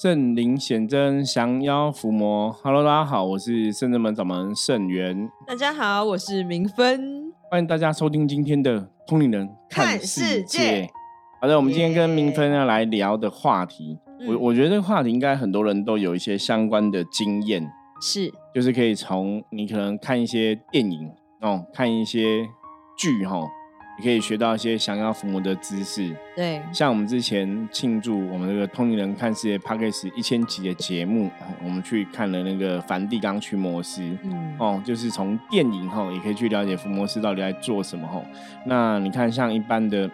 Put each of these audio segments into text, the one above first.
圣灵显真，降妖伏魔。Hello，大家好，我是圣真门掌门圣元。大家好，我是明芬。欢迎大家收听今天的通灵人看世界。好的，我们今天跟明芬要来聊的话题，我我觉得这个话题应该很多人都有一些相关的经验，是，就是可以从你可能看一些电影哦，看一些剧哈。你可以学到一些降妖伏魔的知识。对，像我们之前庆祝我们这个通灵人看世界 p a c k a g e 一千集的节目，我们去看了那个梵蒂冈驱魔师。嗯，哦，就是从电影哈，也可以去了解伏魔师到底在做什么哈。那你看，像一般的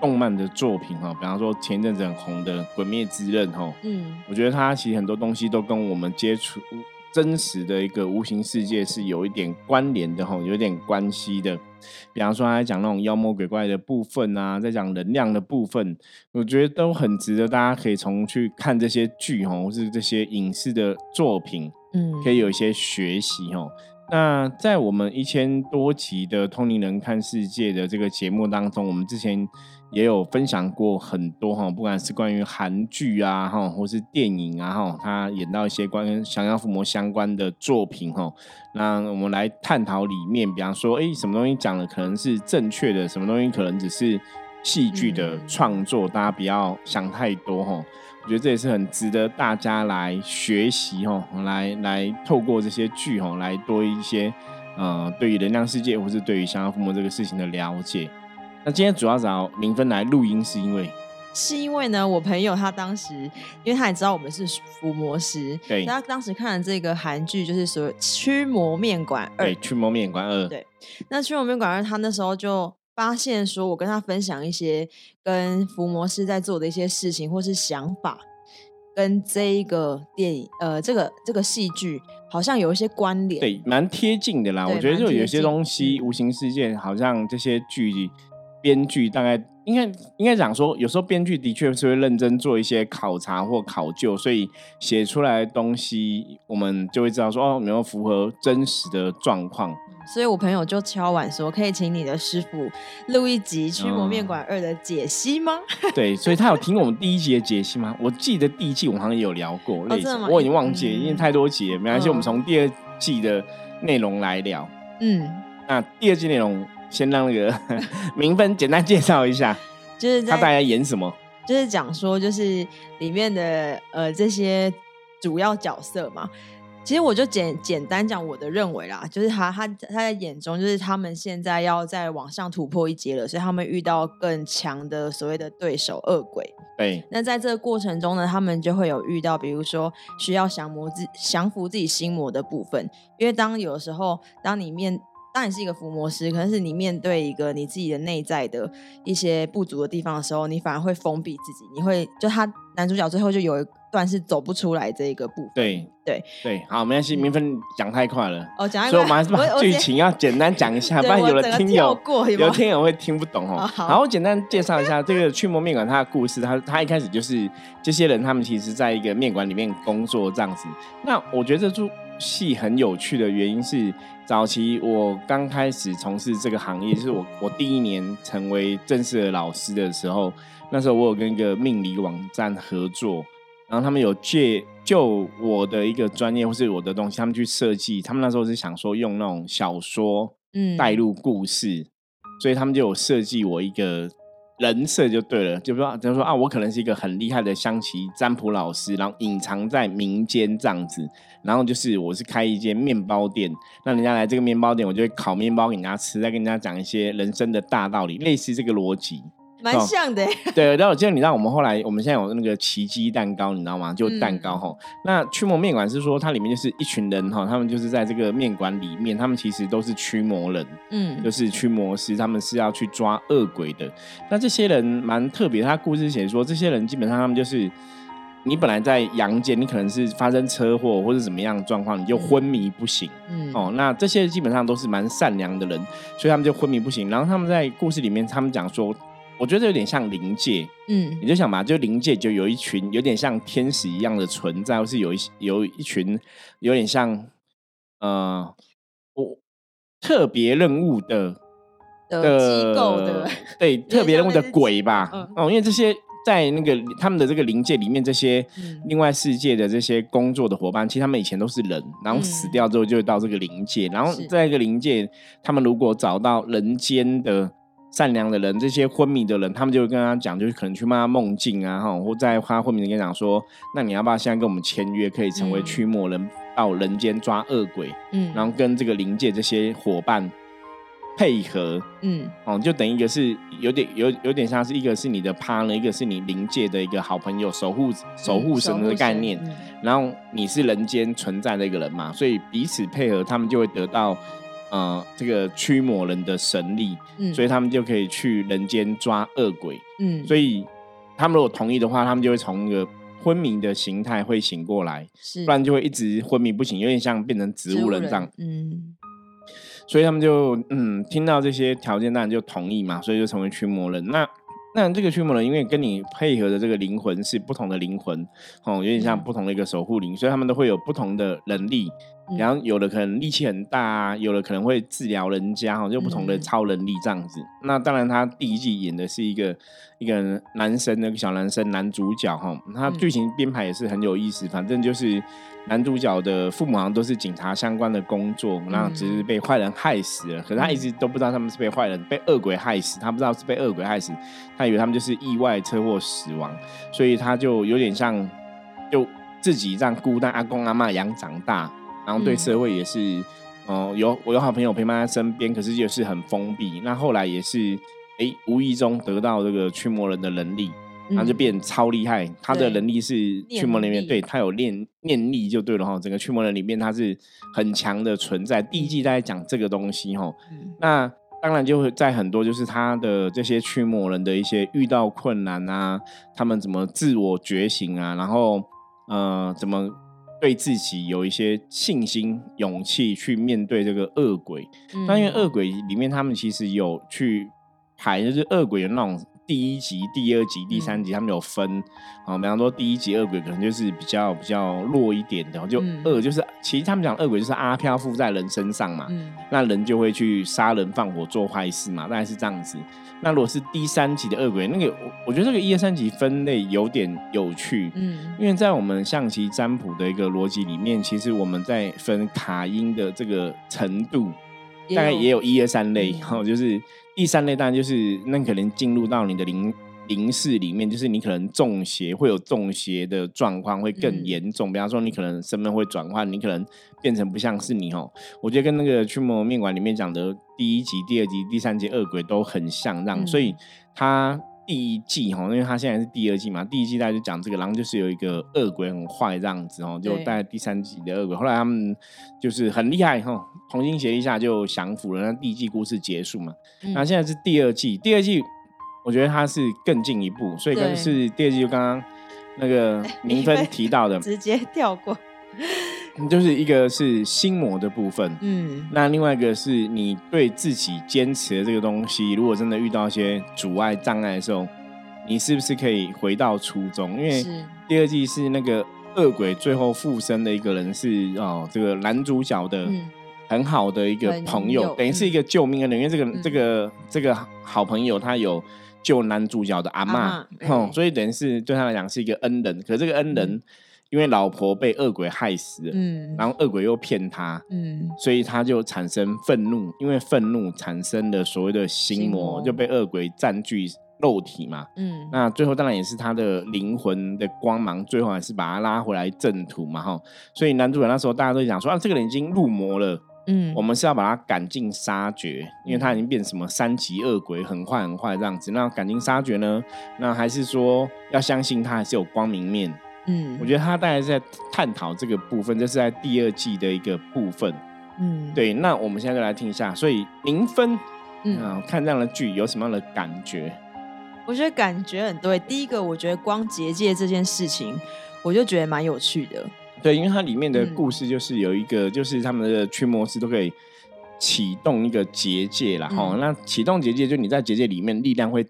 动漫的作品哈，比方说前阵子很红的《鬼灭之刃》哈，嗯，我觉得它其实很多东西都跟我们接触。真实的一个无形世界是有一点关联的哈，有点关系的。比方说，他讲那种妖魔鬼怪的部分啊，在讲能量的部分，我觉得都很值得大家可以从去看这些剧哦，或是这些影视的作品，嗯，可以有一些学习哦。那在我们一千多集的《通灵人看世界》的这个节目当中，我们之前也有分享过很多哈，不管是关于韩剧啊哈，或是电影啊哈，他演到一些关于降妖伏魔相关的作品哈，那我们来探讨里面，比方说，哎，什么东西讲的可能是正确的，什么东西可能只是戏剧的创作，大家不要想太多哈。我觉得这也是很值得大家来学习哈，来来透过这些剧哈，来多一些呃，对于能量世界或是对于降妖伏魔这个事情的了解。那今天主要找明芬来录音，是因为是因为呢，我朋友他当时，因为他也知道我们是伏魔师，对，他当时看了这个韩剧，就是所谓《驱魔面馆二》，对，《驱魔面馆二》，对，那《驱魔面馆二》，他那时候就。发现说，我跟他分享一些跟伏魔师在做的一些事情，或是想法，跟这一个电影，呃，这个这个戏剧好像有一些关联，对，蛮贴近的啦。我觉得就有些东西，无形世界好像这些剧编剧大概。应该应该讲说，有时候编剧的确是会认真做一些考察或考究，所以写出来的东西，我们就会知道说哦，有没有符合真实的状况。所以我朋友就敲碗说，可以请你的师傅录一集《驱魔面馆二》的解析吗？对，所以他有听我们第一集的解析吗？我记得第一季我好像也有聊过，类似，我已经忘记，因为太多集了，没关系，我们从第二季的内容来聊。嗯，那第二季内容。先让那个 明分简单介绍一下，就是他大概演什么？就是讲说，就是里面的呃这些主要角色嘛。其实我就简简单讲我的认为啦，就是他他他在眼中，就是他们现在要再往上突破一阶了，所以他们遇到更强的所谓的对手恶鬼。对。那在这个过程中呢，他们就会有遇到，比如说需要降魔自降服自己心魔的部分，因为当有时候当你面当然是一个伏魔师，可能是你面对一个你自己的内在的一些不足的地方的时候，你反而会封闭自己。你会就他男主角最后就有一段是走不出来这一个部分。对对对，好，没关系，明分讲太快了。哦，讲太快所以我们还是把剧情要简单讲一下，不然有的听友有听友会听不懂哦。好，我简单介绍一下这个驱魔面馆它的故事。它它一开始就是这些人，他们其实在一个面馆里面工作这样子。那我觉得就。戏很有趣的原因是，早期我刚开始从事这个行业，就是我我第一年成为正式的老师的时候，那时候我有跟一个命理网站合作，然后他们有借就我的一个专业或是我的东西，他们去设计，他们那时候是想说用那种小说嗯带入故事，所以他们就有设计我一个。人设就对了，就说，就说啊，我可能是一个很厉害的象棋占卜老师，然后隐藏在民间这样子，然后就是我是开一间面包店，那人家来这个面包店，我就会烤面包给人家吃，再跟人家讲一些人生的大道理，类似这个逻辑。蛮像的，对。然后我记得你知道，我们后来我们现在有那个奇迹蛋糕，你知道吗？就蛋糕哈。那驱魔面馆是说，它里面就是一群人哈，他们就是在这个面馆里面，他们其实都是驱魔人，嗯，就是驱魔师，他们是要去抓恶鬼的。那这些人蛮特别，他故事写说，这些人基本上他们就是你本来在阳间，你可能是发生车祸或者怎么样状况，你就昏迷不醒，嗯，哦，那这些基本上都是蛮善良的人，所以他们就昏迷不醒。然后他们在故事里面，他们讲说。我觉得有点像灵界，嗯，你就想嘛，就灵界就有一群有点像天使一样的存在，或是有一有一群有点像呃，我特别任务的的机构的，对特别任务的鬼吧，哦，因为这些在那个他们的这个灵界里面，这些另外世界的这些工作的伙伴，其实他们以前都是人，然后死掉之后就会到这个灵界，然后在一个灵界，他们如果找到人间的善良的人，这些昏迷的人，他们就会跟他讲，就是可能去骂他梦境啊，哈，或在他昏迷的跟讲说，那你要不要现在跟我们签约，可以成为驱魔人，到人间抓恶鬼，嗯，然后跟这个灵界这些伙伴。配合，嗯，哦，就等于一个是有点有有点像是一个是你的 partner，一个是你灵界的一个好朋友，守护守护神的概念。然后你是人间存在的一个人嘛，所以彼此配合，他们就会得到呃这个驱魔人的神力，嗯，所以他们就可以去人间抓恶鬼，嗯，所以他们如果同意的话，他们就会从一个昏迷的形态会醒过来，是，不然就会一直昏迷不醒，有点像变成植物人这样，嗯。所以他们就嗯听到这些条件，当然就同意嘛，所以就成为驱魔人。那那这个驱魔人，因为跟你配合的这个灵魂是不同的灵魂，哦，有点像不同的一个守护灵，所以他们都会有不同的能力。然后有的可能力气很大啊，有的可能会治疗人家哈，就不同的超能力这样子。那当然，他第一季演的是一个一个男生，那个小男生男主角哈，他剧情编排也是很有意思。反正就是男主角的父母好像都是警察相关的工作，那只是被坏人害死了。可是他一直都不知道他们是被坏人、被恶鬼害死，他不知道是被恶鬼害死，他以为他们就是意外车祸死亡，所以他就有点像就自己这样孤单阿公阿妈养长大。然后对社会也是，哦，有我有好朋友陪伴在身边，可是就是很封闭。那后来也是，哎，无意中得到这个驱魔人的能力，然后就变超厉害。他的能力是驱魔人里面，对他有念念力就对了哈。整个驱魔人里面他是很强的存在。第一季在讲这个东西哈，那当然就会在很多就是他的这些驱魔人的一些遇到困难啊，他们怎么自我觉醒啊，然后呃怎么。对自己有一些信心、勇气去面对这个恶鬼。那因为恶鬼里面，他们其实有去排，就是恶鬼的那种。第一集、第二集、第三集，他们有分啊。比方说，第一集恶鬼可能就是比较比较弱一点的，就恶就是其实他们讲恶鬼就是阿飘附在人身上嘛，那人就会去杀人放火做坏事嘛，大概是这样子。那如果是第三集的恶鬼，那个我我觉得这个一二三集分类有点有趣，嗯，因为在我们象棋占卜的一个逻辑里面，其实我们在分卡音的这个程度，大概也有一二三类，哈，就是。第三类当然就是那可能进入到你的灵灵视里面，就是你可能中邪会有中邪的状况会更严重。比方说你可能身份会转换，你可能变成不像是你哦。我觉得跟那个驱魔面馆里面讲的第一集、第二集、第三集恶鬼都很像，这样。所以他第一季哈，因为他现在是第二季嘛，第一季大家就讲这个，然后就是有一个恶鬼很坏这样子哦，就带第三季的恶鬼。后来他们就是很厉害哈。同心协力下就降服了，那第一季故事结束嘛？那现在是第二季，第二季我觉得它是更进一步，所以跟是第二季就刚刚那个 明芬提到的，直接跳过，就是一个是心魔的部分，嗯，那另外一个是你对自己坚持的这个东西，如果真的遇到一些阻碍障碍的时候，你是不是可以回到初衷？因为第二季是那个恶鬼最后附身的一个人是哦，这个男主角的。很好的一个朋友，等于是一个救命恩人，因为这个这个这个好朋友他有救男主角的阿妈，所以等于是对他来讲是一个恩人。可这个恩人因为老婆被恶鬼害死了，嗯，然后恶鬼又骗他，嗯，所以他就产生愤怒，因为愤怒产生的所谓的心魔就被恶鬼占据肉体嘛，嗯，那最后当然也是他的灵魂的光芒，最后还是把他拉回来正途嘛，哈。所以男主角那时候大家都讲说啊，这个人已经入魔了。嗯，我们是要把他赶尽杀绝，因为他已经变什么三级恶鬼，很坏很坏这样子。那赶尽杀绝呢？那还是说要相信他还是有光明面？嗯，我觉得他大概是在探讨这个部分，这是在第二季的一个部分。嗯，对。那我们现在就来听一下。所以零分，嗯，看这样的剧有什么样的感觉？我觉得感觉很对。第一个，我觉得光结界这件事情，我就觉得蛮有趣的。对，因为它里面的故事就是有一个，就是他们的驱魔师都可以启动一个结界啦。哈。那启动结界，就你在结界里面，力量会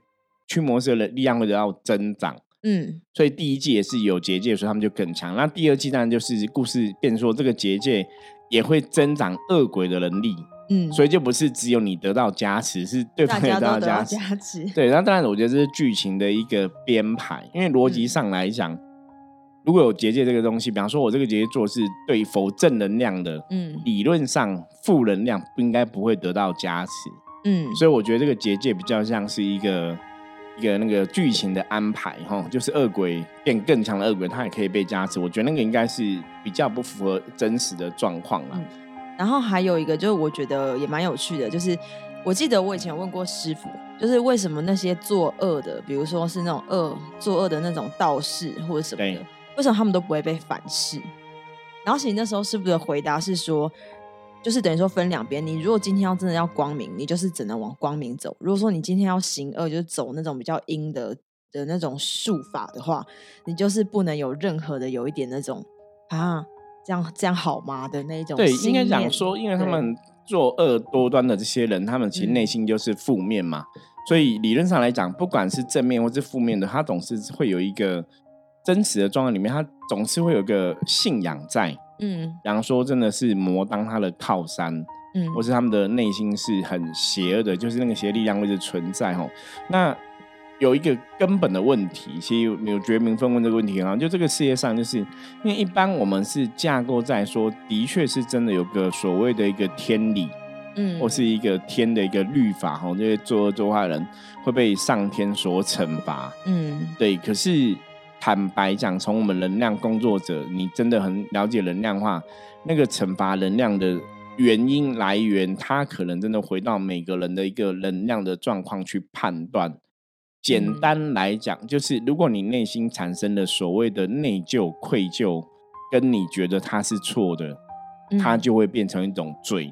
驱魔师的力量会得到增长。嗯，所以第一季也是有结界，所以他们就更强。那第二季当然就是故事变说，这个结界也会增长恶鬼的能力。嗯，所以就不是只有你得到加持，是对方也得到加持。对，那当然，我觉得这是剧情的一个编排，因为逻辑上来讲，如果有结界这个东西，比方说我这个结界做是对否正能量的，嗯，理论上负能量不应该不会得到加持，嗯，所以我觉得这个结界比较像是一个一个那个剧情的安排，哈，就是恶鬼变更强的恶鬼，它也可以被加持，我觉得那个应该是比较不符合真实的状况了。然后还有一个，就是我觉得也蛮有趣的，就是我记得我以前问过师傅，就是为什么那些作恶的，比如说是那种恶作恶的那种道士或者什么的，为什么他们都不会被反噬？然后其实那时候师傅的回答是说，就是等于说分两边，你如果今天要真的要光明，你就是只能往光明走；如果说你今天要行恶，就是走那种比较阴的的那种术法的话，你就是不能有任何的有一点那种啊。这样这样好吗的那一种？对，应该讲说，因为他们作恶多端的这些人，他们其实内心就是负面嘛，所以理论上来讲，不管是正面或是负面的，他总是会有一个真实的状态里面，他总是会有个信仰在。嗯，比方说，真的是魔当他的靠山，嗯，或是他们的内心是很邪恶的，就是那个邪力量一直存在哦。那有一个根本的问题，其实有觉明分问这个问题啊，就这个世界上，就是因为一般我们是架构在说，的确是真的有个所谓的一个天理，嗯，或是一个天的一个律法，哈，这些作恶作坏人会被上天所惩罚，嗯，对。可是坦白讲，从我们能量工作者，你真的很了解能量化，那个惩罚能量的原因来源，它可能真的回到每个人的一个能量的状况去判断。简单来讲，就是如果你内心产生的所谓的内疚、愧疚，跟你觉得它是错的，它就会变成一种罪。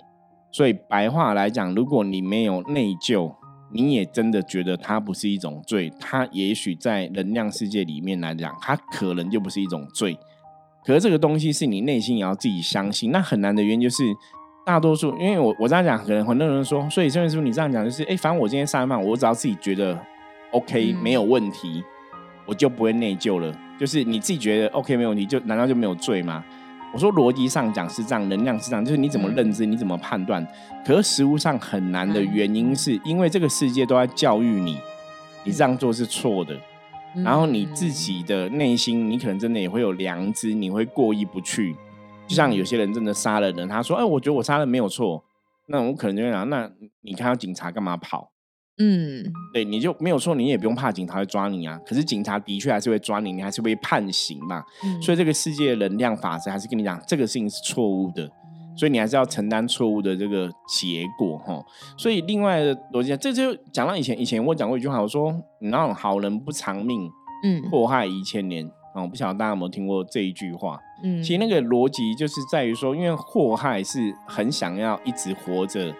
所以白话来讲，如果你没有内疚，你也真的觉得它不是一种罪，它也许在能量世界里面来讲，它可能就不是一种罪。可是这个东西是你内心也要自己相信。那很难的原因就是，大多数因为我我这样讲，可能很多人说，所以这位师傅你这样讲就是，哎，反正我今天杀人犯，我只要自己觉得。OK，没有问题，我就不会内疚了。就是你自己觉得 OK 没有问题，就难道就没有罪吗？我说逻辑上讲是这样，能量是这样，就是你怎么认知，你怎么判断。可是实物上很难的原因，是因为这个世界都在教育你，你这样做是错的。然后你自己的内心，你可能真的也会有良知，你会过意不去。就像有些人真的杀了人，他说：“哎，我觉得我杀人没有错。”那我可能就会想：那你看到警察干嘛跑？嗯，对，你就没有说你也不用怕警察会抓你啊。可是警察的确还是会抓你，你还是会判刑嘛。所以这个世界能量法则还是跟你讲，这个事情是错误的，所以你还是要承担错误的这个结果哈。所以另外的逻辑，这就讲到以前，以前我讲过一句话，我说你那种好人不长命，嗯，祸害一千年啊。我不晓得大家有没有听过这一句话。嗯，其实那个逻辑就是在于说，因为祸害是很想要一直活着。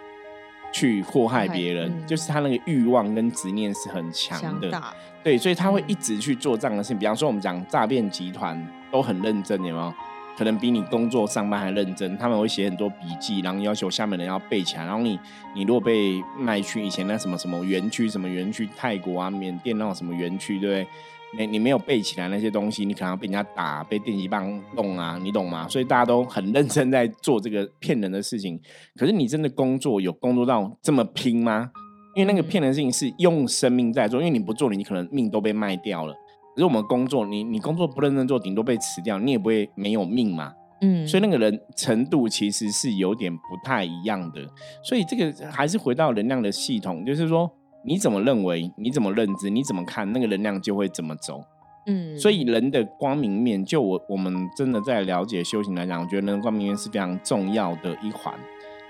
去祸害别人，就是他那个欲望跟执念是很强的，对，所以他会一直去做这样的事情。比方说，我们讲诈骗集团都很认真，有没有？可能比你工作上班还认真，他们会写很多笔记，然后要求下面人要背起来。然后你，你如果被卖去以前那什么什么园区，什么园区，泰国啊、缅甸那种什么园区，对不对？你你没有背起来那些东西，你可能要被人家打，被电击棒弄啊，你懂吗？所以大家都很认真在做这个骗人的事情。可是你真的工作有工作到这么拼吗？因为那个骗人的事情是用生命在做，因为你不做，你可能命都被卖掉了。可是我们工作，你你工作不认真做，顶多被辞掉，你也不会没有命嘛。嗯，所以那个人程度其实是有点不太一样的。所以这个还是回到能量的系统，就是说。你怎么认为？你怎么认知？你怎么看那个能量就会怎么走？嗯，所以人的光明面，就我我们真的在了解修行来讲，我觉得人的光明面是非常重要的一环。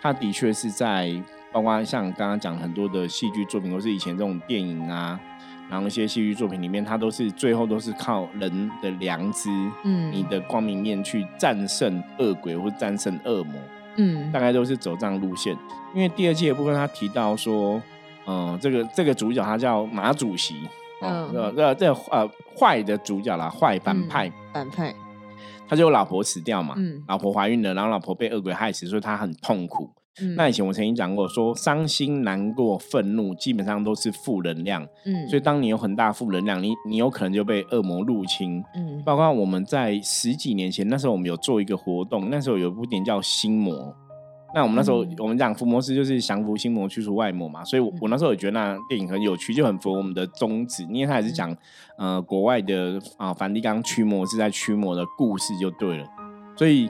它的确是在包括像刚刚讲很多的戏剧作品，或是以前这种电影啊，然后一些戏剧作品里面，它都是最后都是靠人的良知，嗯，你的光明面去战胜恶鬼或战胜恶魔，嗯，大概都是走这样路线。因为第二季的部分，他提到说。嗯，这个这个主角他叫马主席，嗯，这这呃坏的主角啦，坏反派，反派，他就老婆死掉嘛，嗯，老婆怀孕了，然后老婆被恶鬼害死，所以他很痛苦。那以前我曾经讲过，说伤心、难过、愤怒，基本上都是负能量，嗯，所以当你有很大负能量，你你有可能就被恶魔入侵，嗯，包括我们在十几年前，那时候我们有做一个活动，那时候有一部电影叫《心魔》。那我们那时候我们讲伏魔师就是降服心魔，去除外魔嘛，所以我我那时候也觉得那电影很有趣，就很符合我们的宗旨，因为它也是讲呃国外的啊梵蒂冈驱魔是在驱魔的故事就对了，所以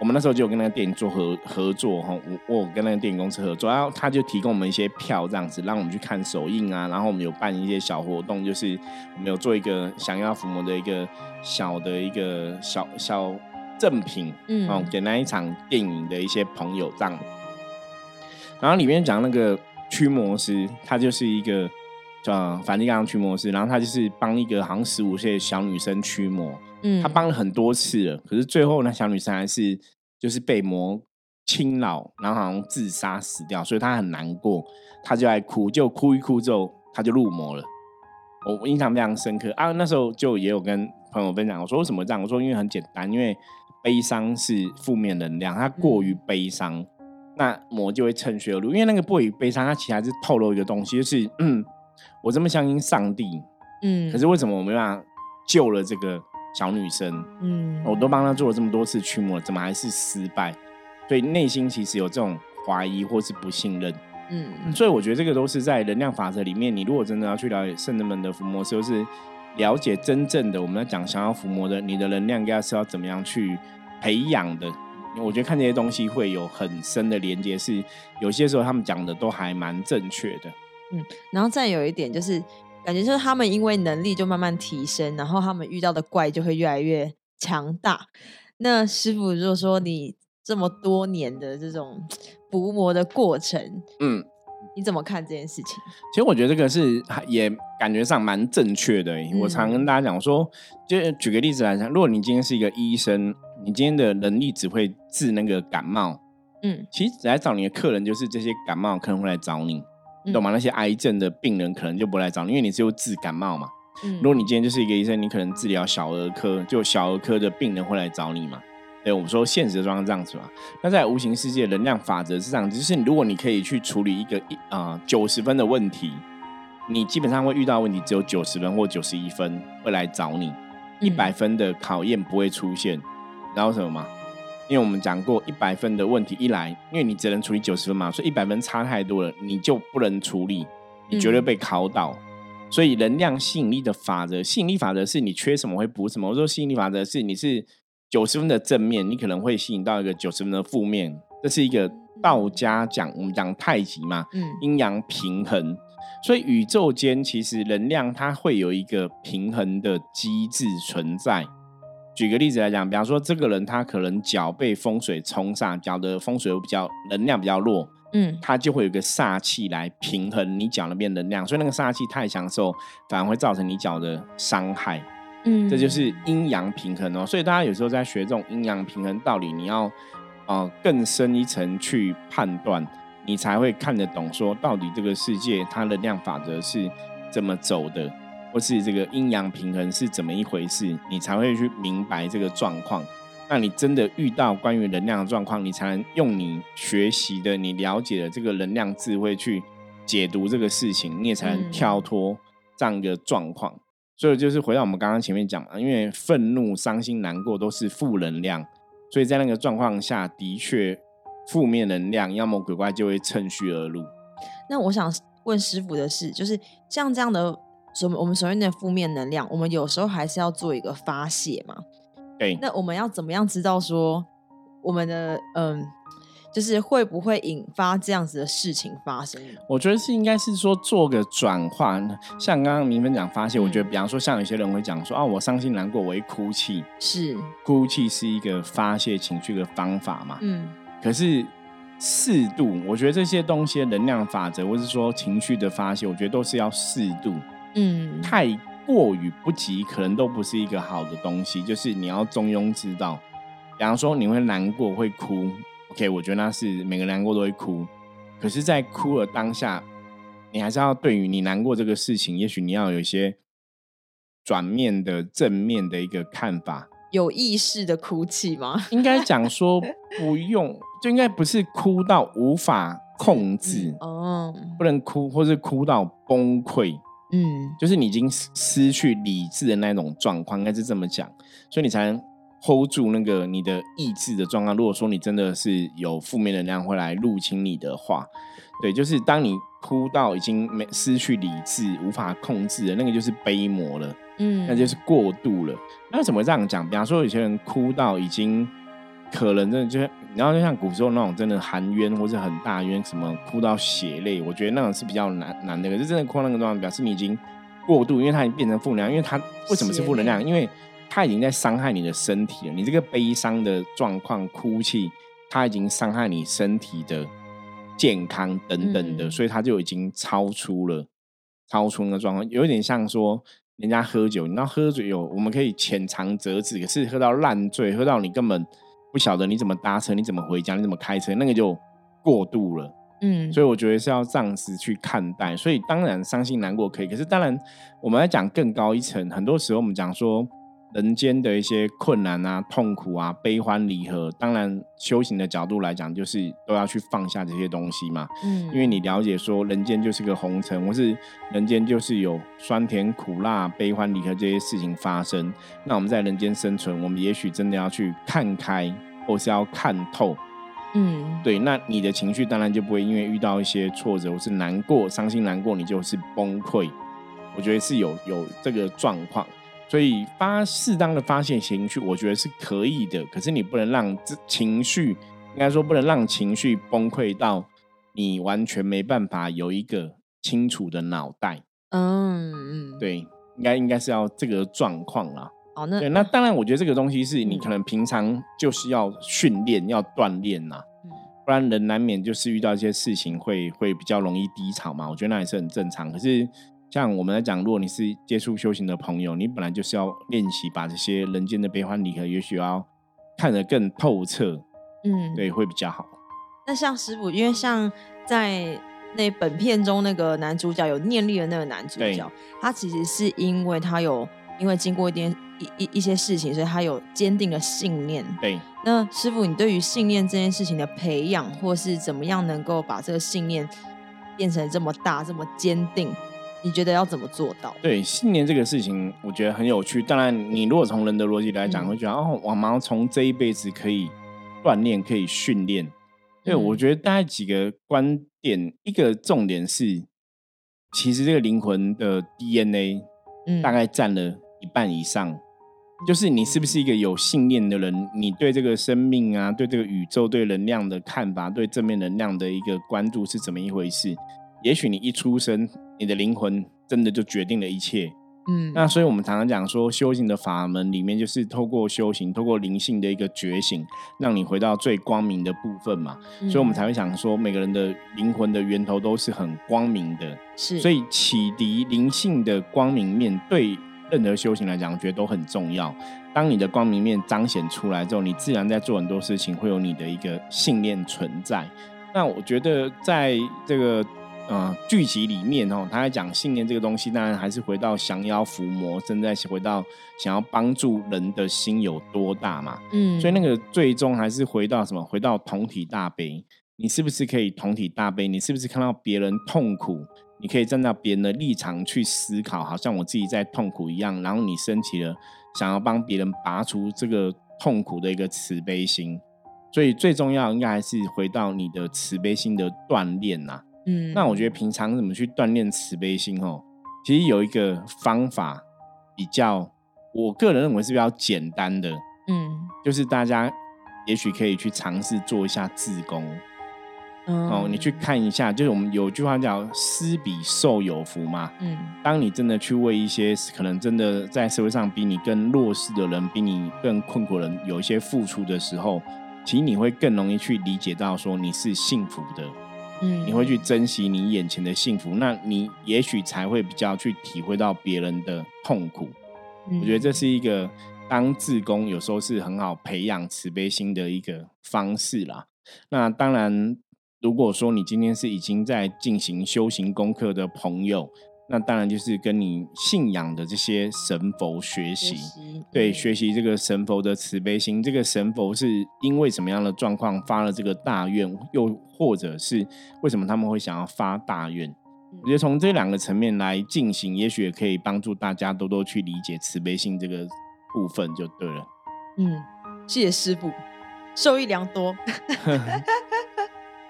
我们那时候就有跟那个电影做合合作哈，我我跟那个电影公司合作，然后他就提供我们一些票这样子，让我们去看首映啊，然后我们有办一些小活动，就是我们有做一个想要伏魔的一个小的一个小小。赠品，嗯，哦，给那一场电影的一些朋友这样。然后里面讲那个驱魔师，他就是一个叫梵蒂冈驱魔师，然后他就是帮一个好像十五岁的小女生驱魔，嗯，他帮了很多次了，可是最后那小女生还是就是被魔侵扰，然后好像自杀死掉，所以他很难过，他就爱哭，就哭一哭之后他就入魔了。我印象非常深刻啊，那时候就也有跟朋友分享，我说为什么这样？我说因为很简单，因为。悲伤是负面能量，它过于悲伤，那魔就会趁虚而入。因为那个过于悲伤，它其实还是透露一个东西，就是嗯，我这么相信上帝，嗯，可是为什么我没办法救了这个小女生？嗯，我都帮她做了这么多次驱魔，怎么还是失败？所以内心其实有这种怀疑或是不信任。嗯，所以我觉得这个都是在能量法则里面。你如果真的要去了解圣人们的伏魔，就是了解真正的我们要讲想要伏魔的，你的能量应该是要怎么样去。培养的，我觉得看这些东西会有很深的连接，是有些时候他们讲的都还蛮正确的。嗯，然后再有一点就是，感觉就是他们因为能力就慢慢提升，然后他们遇到的怪就会越来越强大。那师傅如果说你这么多年的这种伏魔的过程，嗯。你怎么看这件事情？其实我觉得这个是也感觉上蛮正确的。我常跟大家讲说，就举个例子来讲，如果你今天是一个医生，你今天的能力只会治那个感冒，嗯，其实来找你的客人就是这些感冒可能会来找你，懂吗？那些癌症的病人可能就不来找你，因为你只有治感冒嘛。嗯如果你今天就是一个医生，你可能治疗小儿科，就小儿科的病人会来找你嘛。对，我们说现实的状况这样子嘛。那在无形世界，能量法则是这样，就是如果你可以去处理一个一啊九十分的问题，你基本上会遇到问题只有九十分或九十一分会来找你，一百分的考验不会出现。然后什么吗？因为我们讲过，一百分的问题一来，因为你只能处理九十分嘛，所以一百分差太多了，你就不能处理，你绝对被考倒。所以能量吸引力的法则，吸引力法则是你缺什么会补什么。我说吸引力法则是你是。九十分的正面，你可能会吸引到一个九十分的负面，这是一个道家讲，我们讲太极嘛，嗯，阴阳平衡，所以宇宙间其实能量它会有一个平衡的机制存在。举个例子来讲，比方说这个人他可能脚被风水冲煞，脚的风水比较能量比较弱，嗯，他就会有个煞气来平衡你脚那边能量，所以那个煞气太强的时候，反而会造成你脚的伤害。嗯，这就是阴阳平衡哦。所以大家有时候在学这种阴阳平衡道理，你要呃更深一层去判断，你才会看得懂，说到底这个世界它的量法则是怎么走的，或是这个阴阳平衡是怎么一回事，你才会去明白这个状况。那你真的遇到关于能量的状况，你才能用你学习的、你了解的这个能量智慧去解读这个事情，你也才能跳脱这样一个状况。所以就是回到我们刚刚前面讲嘛，因为愤怒、伤心、难过都是负能量，所以在那个状况下的确负面能量，妖魔鬼怪就会趁虚而入。那我想问师傅的是，就是像这样的所我们所谓的负面能量，我们有时候还是要做一个发泄嘛？对。那我们要怎么样知道说我们的嗯？就是会不会引发这样子的事情发生？我觉得是应该是说做个转换，像刚刚明芬讲发泄，我觉得比方说像有些人会讲说啊，我伤心难过，我会哭泣，是哭泣是一个发泄情绪的方法嘛？嗯，可是适度，我觉得这些东西能量法则，或是说情绪的发泄，我觉得都是要适度，嗯，太过于不及，可能都不是一个好的东西，就是你要中庸之道。比方说你会难过，会哭。OK，我觉得那是每个难过都会哭，可是，在哭的当下，你还是要对于你难过这个事情，也许你要有一些转面的正面的一个看法。有意识的哭泣吗？应该讲说不用，就应该不是哭到无法控制哦，不能哭，或是哭到崩溃。嗯，就是你已经失去理智的那种状况，应该是这么讲，所以你才能。Hold 住那个你的意志的状况。如果说你真的是有负面能量会来入侵你的话，对，就是当你哭到已经没失去理智、无法控制的那个，就是悲魔了。嗯，那就是过度了。那为什么这样讲？比方说，有些人哭到已经可能真的就，然后就像古时候那种真的含冤或者很大冤，什么哭到血泪，我觉得那种是比较难难的。可是真的哭那个状态，表示你已经过度，因为它已经变成负能量。因为它为什么是负能量？因为它已经在伤害你的身体了。你这个悲伤的状况、哭泣，他已经伤害你身体的健康等等的，所以他就已经超出了超出那个状况，有点像说。人家喝酒，你知道喝酒有我们可以浅尝辄止，可是喝到烂醉，喝到你根本不晓得你怎么搭车，你怎么回家，你怎么开车，那个就过度了。嗯，所以我觉得是要这样子去看待。所以当然伤心难过可以，可是当然我们来讲更高一层，很多时候我们讲说。人间的一些困难啊、痛苦啊、悲欢离合，当然修行的角度来讲，就是都要去放下这些东西嘛。嗯，因为你了解说，人间就是个红尘，或是人间就是有酸甜苦辣、悲欢离合这些事情发生。那我们在人间生存，我们也许真的要去看开，或是要看透。嗯，对。那你的情绪当然就不会因为遇到一些挫折或是难过、伤心难过，你就是崩溃。我觉得是有有这个状况。所以发适当的发泄情绪，我觉得是可以的。可是你不能让这情绪，应该说不能让情绪崩溃到你完全没办法有一个清楚的脑袋。嗯嗯，对，应该应该是要这个状况啦。哦，那对，那当然，我觉得这个东西是你可能平常就是要训练、要锻炼呐。不然人难免就是遇到一些事情会会比较容易低潮嘛。我觉得那也是很正常。可是。像我们来讲，如果你是接触修行的朋友，你本来就是要练习把这些人间的悲欢离合，也许要看得更透彻，嗯，对，会比较好。那像师傅，因为像在那本片中那个男主角有念力的那个男主角，他其实是因为他有因为经过一点一一一些事情，所以他有坚定的信念。对，那师傅，你对于信念这件事情的培养，或是怎么样能够把这个信念变成这么大、这么坚定？你觉得要怎么做到？对信念这个事情，我觉得很有趣。当然，你如果从人的逻辑来讲，会觉得哦，我们从这一辈子可以锻炼，可以训练。对，我觉得大概几个观点，一个重点是，其实这个灵魂的 DNA，嗯，大概占了一半以上。就是你是不是一个有信念的人？你对这个生命啊，对这个宇宙、对能量的看法，对正面能量的一个关注是怎么一回事？也许你一出生。你的灵魂真的就决定了一切，嗯，那所以我们常常讲说，修行的法门里面就是透过修行，透过灵性的一个觉醒，让你回到最光明的部分嘛。所以我们才会想说，每个人的灵魂的源头都是很光明的，是。所以启迪灵性的光明面对任何修行来讲，我觉得都很重要。当你的光明面彰显出来之后，你自然在做很多事情会有你的一个信念存在。那我觉得在这个。呃，剧集里面哦，他在讲信念这个东西，当然还是回到降妖伏魔，正在回到想要帮助人的心有多大嘛。嗯，所以那个最终还是回到什么？回到同体大悲。你是不是可以同体大悲？你是不是看到别人痛苦，你可以站在别人的立场去思考，好像我自己在痛苦一样，然后你升起了想要帮别人拔除这个痛苦的一个慈悲心。所以最重要应该还是回到你的慈悲心的锻炼呐。嗯，那我觉得平常怎么去锻炼慈悲心哦？其实有一个方法比较，我个人认为是比较简单的。嗯，就是大家也许可以去尝试做一下自宫。哦，你去看一下，就是我们有句话叫“施比受有福”嘛。嗯，当你真的去为一些可能真的在社会上比你更弱势的人、比你更困苦的人有一些付出的时候，其实你会更容易去理解到说你是幸福的。你会去珍惜你眼前的幸福，那你也许才会比较去体会到别人的痛苦。我觉得这是一个当自工有时候是很好培养慈悲心的一个方式啦。那当然，如果说你今天是已经在进行修行功课的朋友。那当然就是跟你信仰的这些神佛学习，对，学习这个神佛的慈悲心。这个神佛是因为什么样的状况发了这个大愿，又或者是为什么他们会想要发大愿？我觉得从这两个层面来进行，也许也可以帮助大家多多去理解慈悲心这个部分就对了。嗯，谢谢师傅，受益良多。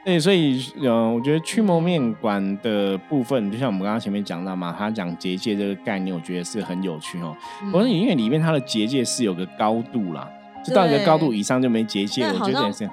对，所以呃，我觉得驱魔面馆的部分，就像我们刚刚前面讲到嘛，他讲结界这个概念，我觉得是很有趣哦。我说因为里面它的结界是有个高度啦，就到一个高度以上就没结界，我觉得是。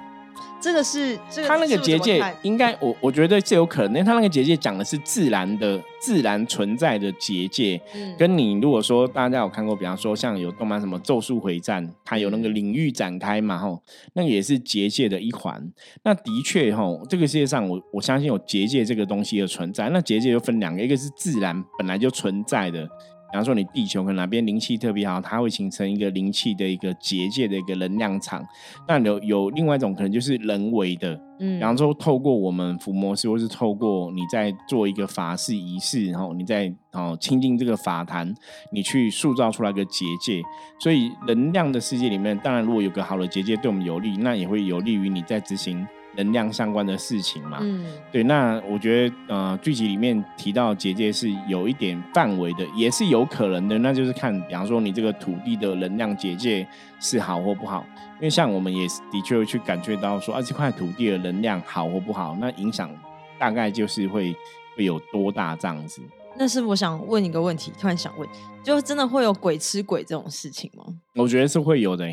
这个是，他那个结界应该，我我觉得这有可能，因为他那个结界讲的是自然的、自然存在的结界，跟你如果说大家有看过，比方说像有动漫什么《咒术回战》，它有那个领域展开嘛，吼，那个也是结界的一环。那的确，吼，这个世界上我我相信有结界这个东西的存在。那结界又分两个，一个是自然本来就存在的。比方说，你地球可能哪边灵气特别好，它会形成一个灵气的一个结界的一个能量场。那有有另外一种可能就是人为的，嗯，比方说透过我们伏魔师，或是透过你在做一个法事仪式，然后你在哦亲近这个法坛，你去塑造出来一个结界。所以能量的世界里面，当然如果有个好的结界对我们有利，那也会有利于你在执行。能量相关的事情嘛，嗯，对，那我觉得呃，剧集里面提到结界是有一点范围的，也是有可能的，那就是看，比方说你这个土地的能量结界是好或不好，因为像我们也的确会去感觉到说，啊，这块土地的能量好或不好，那影响大概就是会会有多大这样子。那是我想问一个问题，突然想问，就真的会有鬼吃鬼这种事情吗？我觉得是会有的。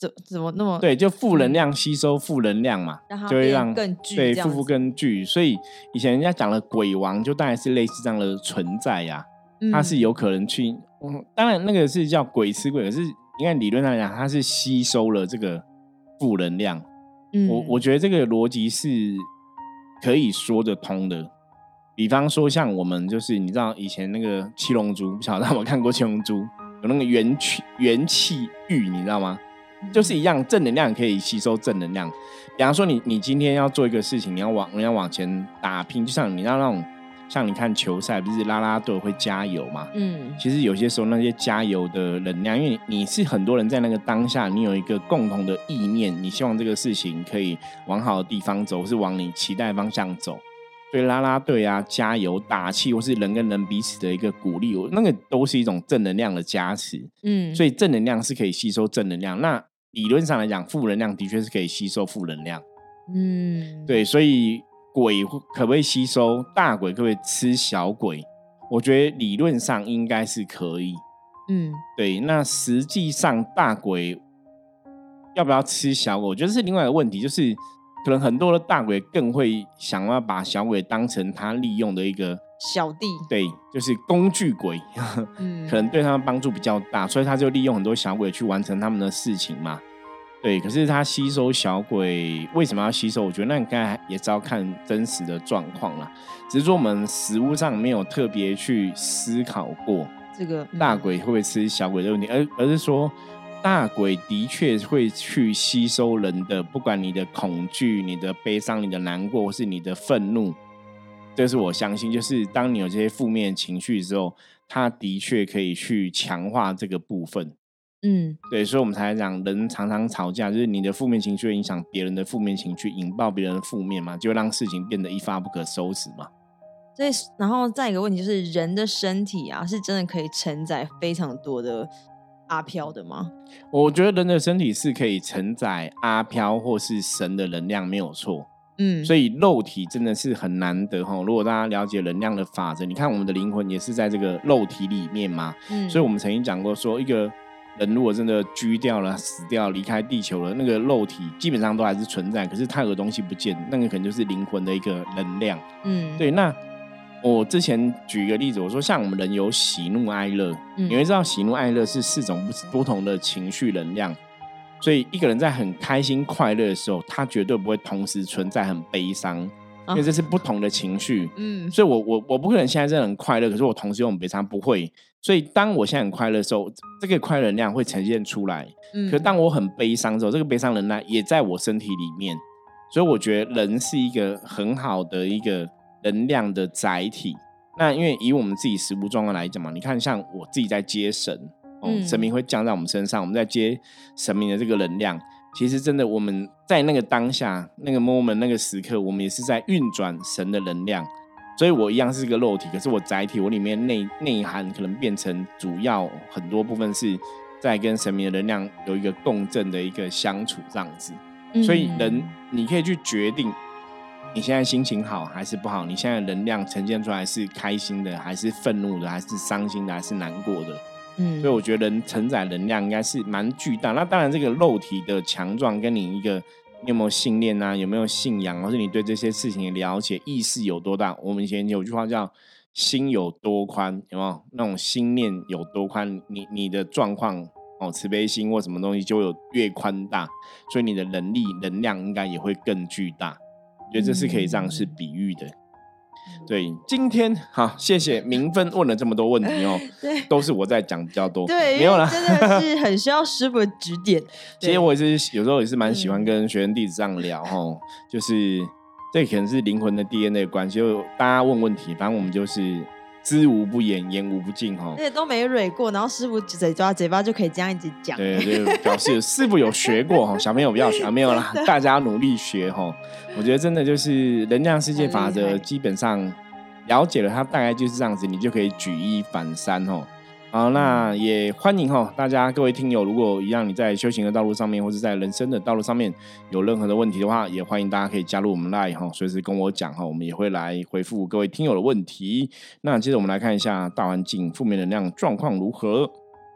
怎怎么那么对？就负能量吸收负能量嘛，就会让更聚对负负更聚。所以以前人家讲了鬼王，就大概是类似这样的存在呀。它是有可能去，嗯当然那个是叫鬼吃鬼，可是应该理论上讲，它是吸收了这个负能量。我我觉得这个逻辑是可以说得通的。比方说，像我们就是你知道以前那个七龙珠，不晓得有没有看过七龙珠？有那个元气元气玉，你知道吗？就是一样，正能量可以吸收正能量。比方说，你你今天要做一个事情，你要往你要往前打拼，就像你要那种，像你看球赛，不是拉拉队会加油嘛？嗯，其实有些时候那些加油的能量，因为你是很多人在那个当下，你有一个共同的意念，你希望这个事情可以往好的地方走，是往你期待方向走。对拉拉队啊，加油打气，或是人跟人彼此的一个鼓励，那个都是一种正能量的加持。嗯，所以正能量是可以吸收正能量。那理论上来讲，负能量的确是可以吸收负能量。嗯，对，所以鬼可不可以吸收大鬼？可不可以吃小鬼？我觉得理论上应该是可以。嗯，对。那实际上大鬼要不要吃小鬼？我觉得是另外一个问题，就是可能很多的大鬼更会想要把小鬼当成他利用的一个小弟。对，就是工具鬼，嗯可能对他们帮助比较大，所以他就利用很多小鬼去完成他们的事情嘛。对，可是他吸收小鬼为什么要吸收？我觉得那应该也是要看真实的状况啦。只是说我们实物上没有特别去思考过这个大鬼会不会吃小鬼的问题，而而是说大鬼的确会去吸收人的，不管你的恐惧、你的悲伤、你的难过，或是你的愤怒，这是我相信，就是当你有这些负面情绪之后，他的确可以去强化这个部分。嗯，对，所以我们才讲人常常吵架，就是你的负面情绪影响别人的负面情绪，引爆别人的负面嘛，就让事情变得一发不可收拾嘛。所以，然后再一个问题就是，人的身体啊，是真的可以承载非常多的阿飘的吗？我觉得人的身体是可以承载阿飘或是神的能量，没有错。嗯，所以肉体真的是很难得哈。如果大家了解能量的法则，你看我们的灵魂也是在这个肉体里面嘛。嗯，所以我们曾经讲过说一个。人如果真的居掉了、死掉、离开地球了，那个肉体基本上都还是存在，可是太有东西不见，那个可能就是灵魂的一个能量。嗯，对。那我之前举一个例子，我说像我们人有喜怒哀乐，嗯你会知道喜怒哀乐是四种不不同的情绪能量，所以一个人在很开心快乐的时候，他绝对不会同时存在很悲伤。因为这是不同的情绪，嗯，所以我我我不可能现在真的很快乐，可是我同时又很悲伤，不会。所以当我现在很快乐的时候，这个快乐能量会呈现出来。嗯，可当我很悲伤的时候，这个悲伤能量也在我身体里面。所以我觉得人是一个很好的一个能量的载体。那因为以我们自己实物状况来讲嘛，你看像我自己在接神，哦，神明会降在我们身上，我们在接神明的这个能量。其实真的，我们在那个当下、那个 moment、那个时刻，我们也是在运转神的能量。所以我一样是个肉体，可是我载体，我里面内内涵可能变成主要很多部分是在跟神明的能量有一个共振的一个相处这样子。所以人你可以去决定你现在心情好还是不好，你现在能量呈现出来是开心的还是愤怒的还是伤心的还是难过的。嗯，所以我觉得人承载能量应该是蛮巨大。那当然，这个肉体的强壮跟你一个你有没有信念啊，有没有信仰，或是你对这些事情的了解、意识有多大？我们以前有句话叫“心有多宽”，有没有？那种心念有多宽，你你的状况哦，慈悲心或什么东西就有越宽大，所以你的能力、能量应该也会更巨大。我觉得这是可以这样是比喻的。对，今天好，谢谢明芬问了这么多问题哦，对，都是我在讲比较多，对，没有啦，真的是 很需要师傅的指点。其实我也是有时候也是蛮喜欢跟学生弟子这样聊哈，就是这可能是灵魂的 DNA 关系，就大家问问题，反正我们就是。知无不言，言无不尽哈，而且都没蕊过，然后师傅嘴抓嘴巴就可以这样一直讲，对对，表示师傅有学过哈，小朋友不要学，没有啦，大家努力学哈。我觉得真的就是能量世界法则，基本上了解了它大概就是这样子，你就可以举一反三哈。好，那也欢迎哈，大家各位听友，如果一样你在修行的道路上面，或者在人生的道路上面有任何的问题的话，也欢迎大家可以加入我们 Live 哈，随时跟我讲哈，我们也会来回复各位听友的问题。那接着我们来看一下大环境负面能量状况如何，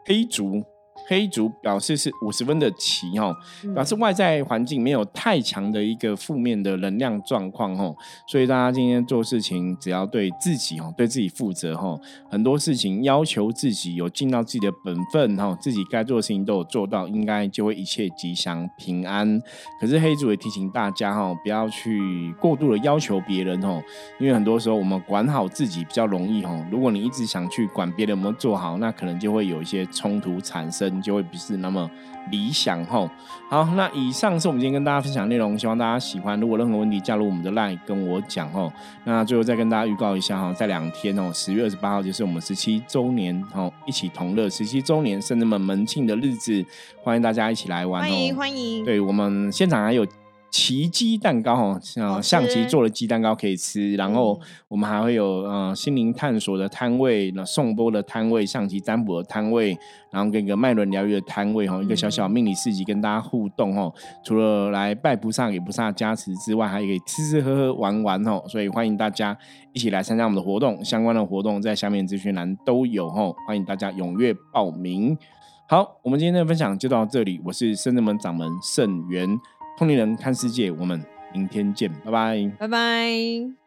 黑竹。黑竹表示是五十分的旗哦，表示外在环境没有太强的一个负面的能量状况哦，所以大家今天做事情只要对自己哦，对自己负责哦，很多事情要求自己有尽到自己的本分哈，自己该做的事情都有做到，应该就会一切吉祥平安。可是黑竹也提醒大家哈，不要去过度的要求别人哦，因为很多时候我们管好自己比较容易哦，如果你一直想去管别人有没有做好，那可能就会有一些冲突产生。就会不是那么理想吼。好，那以上是我们今天跟大家分享内容，希望大家喜欢。如果任何问题，加入我们的 LINE 跟我讲哦。那最后再跟大家预告一下哈，在两天哦，十月二十八号就是我们十七周年哦，一起同乐十七周年甚至们门庆的日子，欢迎大家一起来玩哦，欢迎欢迎。对我们现场还有。奇鸡蛋糕哦，像象棋做的鸡蛋糕可以吃，然后我们还会有呃心灵探索的摊位，那颂钵的摊位，象棋占卜的摊位，然后跟一个脉轮疗愈的摊位哈，一个小小命理市集跟大家互动哦。除了来拜菩萨给菩萨加持之外，还可以吃吃喝喝玩玩哦。所以欢迎大家一起来参加我们的活动，相关的活动在下面资讯栏都有哦，欢迎大家踊跃报名。好，我们今天的分享就到这里，我是圣人门掌门圣元。通灵人看世界，我们明天见，拜拜，拜拜。